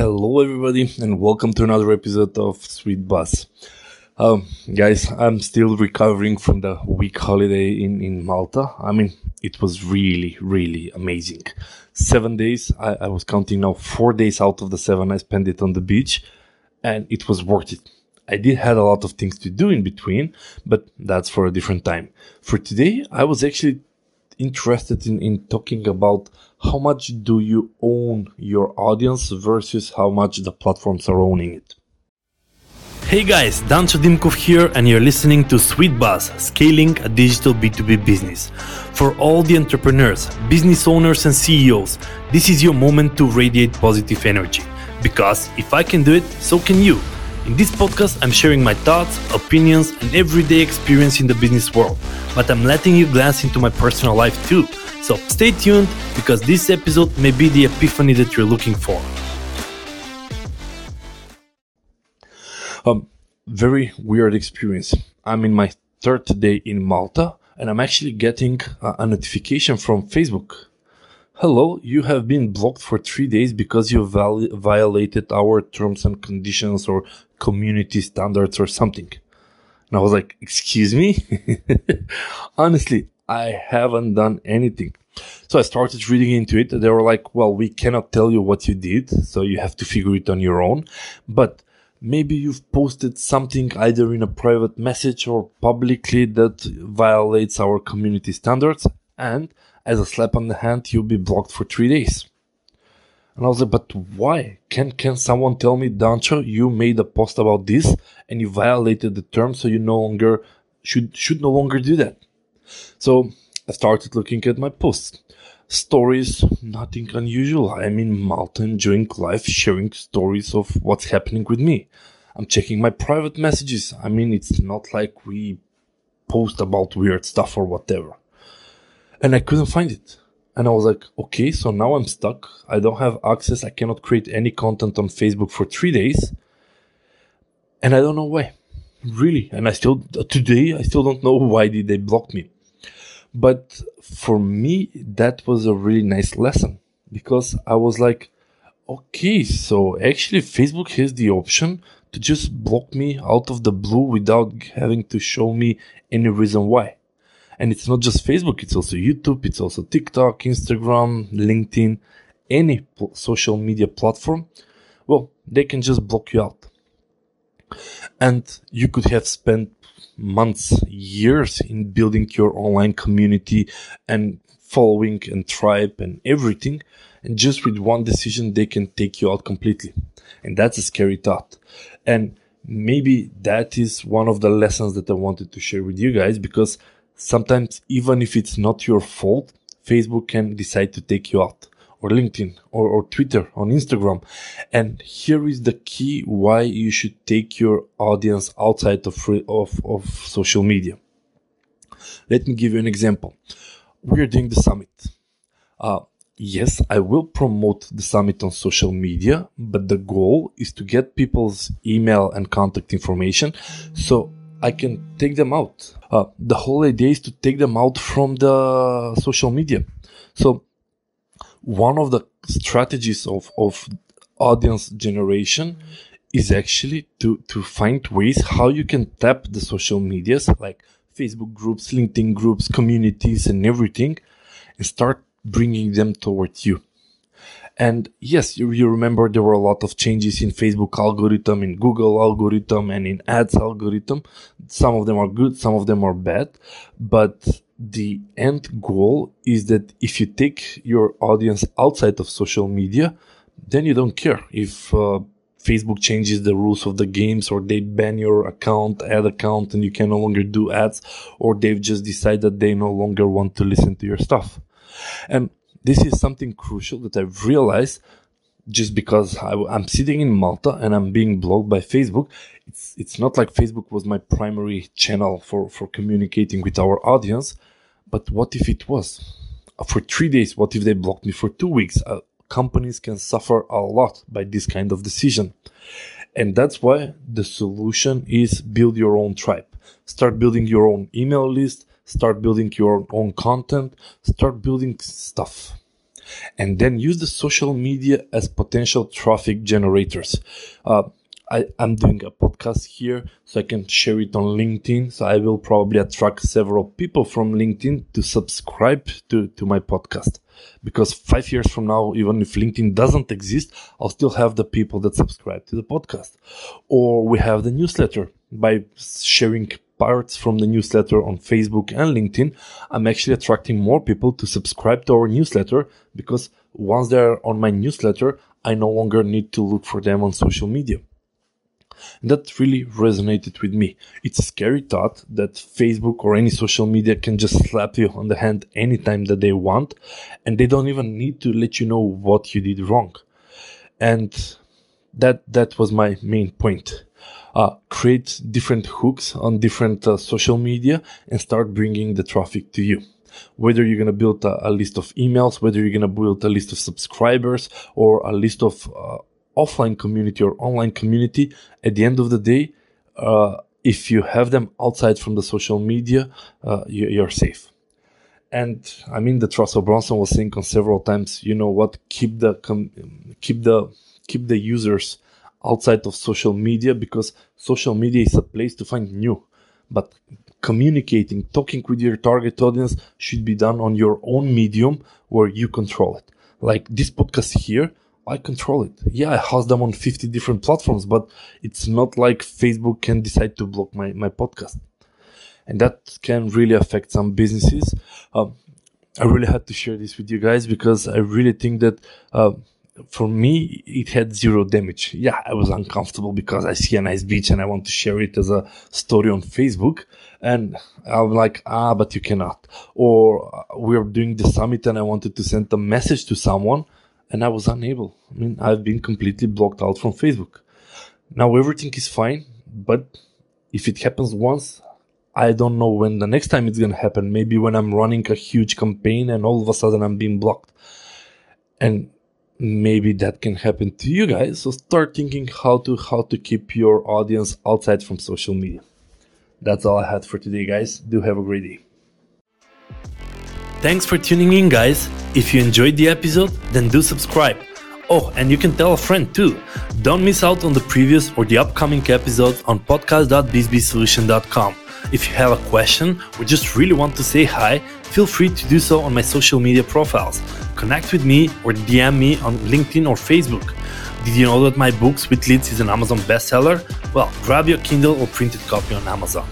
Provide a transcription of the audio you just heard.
Hello, everybody, and welcome to another episode of Sweet Buzz. Um, guys, I'm still recovering from the week holiday in, in Malta. I mean, it was really, really amazing. Seven days, I, I was counting now, four days out of the seven I spent it on the beach, and it was worth it. I did had a lot of things to do in between, but that's for a different time. For today, I was actually interested in, in talking about how much do you own your audience versus how much the platforms are owning it. Hey guys, Dan Dimkov here, and you're listening to Sweet Buzz, scaling a digital B2B business. For all the entrepreneurs, business owners, and CEOs, this is your moment to radiate positive energy. Because if I can do it, so can you. In this podcast, I'm sharing my thoughts, opinions, and everyday experience in the business world, but I'm letting you glance into my personal life too. So stay tuned because this episode may be the epiphany that you're looking for. Um, very weird experience. I'm in my third day in Malta and I'm actually getting a, a notification from Facebook Hello, you have been blocked for three days because you violated our terms and conditions or community standards or something. And I was like, excuse me? Honestly, I haven't done anything. So I started reading into it. They were like, well, we cannot tell you what you did. So you have to figure it on your own. But maybe you've posted something either in a private message or publicly that violates our community standards. And as a slap on the hand, you'll be blocked for three days. And I was like, but why? Can can someone tell me, Dancho, you made a post about this and you violated the terms, so you no longer should should no longer do that. So I started looking at my posts. Stories, nothing unusual. I'm in Malta enjoying life, sharing stories of what's happening with me. I'm checking my private messages. I mean, it's not like we post about weird stuff or whatever and I couldn't find it. And I was like, okay, so now I'm stuck. I don't have access. I cannot create any content on Facebook for three days. And I don't know why. Really. And I still, today, I still don't know why did they block me. But for me, that was a really nice lesson because I was like, okay, so actually Facebook has the option to just block me out of the blue without having to show me any reason why. And it's not just Facebook, it's also YouTube, it's also TikTok, Instagram, LinkedIn, any social media platform. Well, they can just block you out. And you could have spent months, years in building your online community and following and tribe and everything. And just with one decision, they can take you out completely. And that's a scary thought. And maybe that is one of the lessons that I wanted to share with you guys because sometimes even if it's not your fault, Facebook can decide to take you out or LinkedIn or, or Twitter on Instagram. And here is the key why you should take your audience outside of, of, of social media. Let me give you an example. We're doing the summit. Uh, yes, I will promote the summit on social media, but the goal is to get people's email and contact information. So I can take them out. Uh, the whole idea is to take them out from the social media. So one of the strategies of, of audience generation is actually to, to find ways how you can tap the social medias like Facebook groups, LinkedIn groups, communities and everything and start bringing them towards you. And yes, you, you, remember there were a lot of changes in Facebook algorithm, in Google algorithm, and in ads algorithm. Some of them are good, some of them are bad. But the end goal is that if you take your audience outside of social media, then you don't care if uh, Facebook changes the rules of the games or they ban your account, ad account, and you can no longer do ads, or they've just decided they no longer want to listen to your stuff. And this is something crucial that I've realized just because I, am sitting in Malta and I'm being blocked by Facebook. It's it's not like Facebook was my primary channel for for communicating with our audience, but what if it was? For three days, what if they blocked me for two weeks? Uh, companies can suffer a lot by this kind of decision. And that's why the solution is build your own tribe. Start building your own email list, start building your own content, start building stuff. and then use the social media as potential traffic generators. Uh, I, am doing a podcast here, so I can share it on LinkedIn. So I will probably attract several people from LinkedIn to subscribe to, to my podcast. Because five years from now, even if LinkedIn doesn't exist, I'll still have the people that subscribe to the podcast. Or we have the newsletter by sharing parts from the newsletter on Facebook and LinkedIn. I'm actually attracting more people to subscribe to our newsletter because once they're on my newsletter, I no longer need to look for them on social media. And that really resonated with me. It's a scary thought that Facebook or any social media can just slap you on the hand anytime that they want, and they don't even need to let you know what you did wrong. And that that was my main point. Uh, create different hooks on different uh, social media and start bringing the traffic to you whether you're going to build a, a, list of emails, whether you're going to build a list of subscribers or a list of uh, offline community or online community, at the end of the day, uh, if you have them outside from the social media, uh, you, are safe. And I mean, the Russell Brunson was saying on several times, you know what, keep the keep the keep the users outside of social media because social media is a place to find new. But communicating, talking with your target audience should be done on your own medium where you control it. Like this podcast here, I control it. Yeah, I host them on 50 different platforms, but it's not like Facebook can decide to block my, my podcast. And that can really affect some businesses. Um, I really had to share this with you guys because I really think that uh, for me, it had zero damage. Yeah, I was uncomfortable because I see a nice beach and I want to share it as a story on Facebook. And I'm like, ah, but you cannot. Or uh, we're doing the summit and I wanted to send a message to someone and I was unable. I mean, I've been completely blocked out from Facebook. Now everything is fine, but if it happens once, I don't know when the next time it's gonna happen. Maybe when I'm running a huge campaign and all of a sudden I'm being blocked. And maybe that can happen to you guys. So start thinking how to how to keep your audience outside from social media. That's all I had for today, guys. Do have a great day. Thanks for tuning in, guys. If you enjoyed the episode, then do subscribe. Oh, and you can tell a friend too. Don't miss out on the previous or the upcoming episodes on podcast.bizzbeesolutions.com. If you have a question or just really want to say hi, feel free to do so on my social media profiles. Connect with me or DM me on LinkedIn or Facebook. Did you know that my book Sweet Leads is an Amazon bestseller? Well, grab your Kindle or printed copy on Amazon.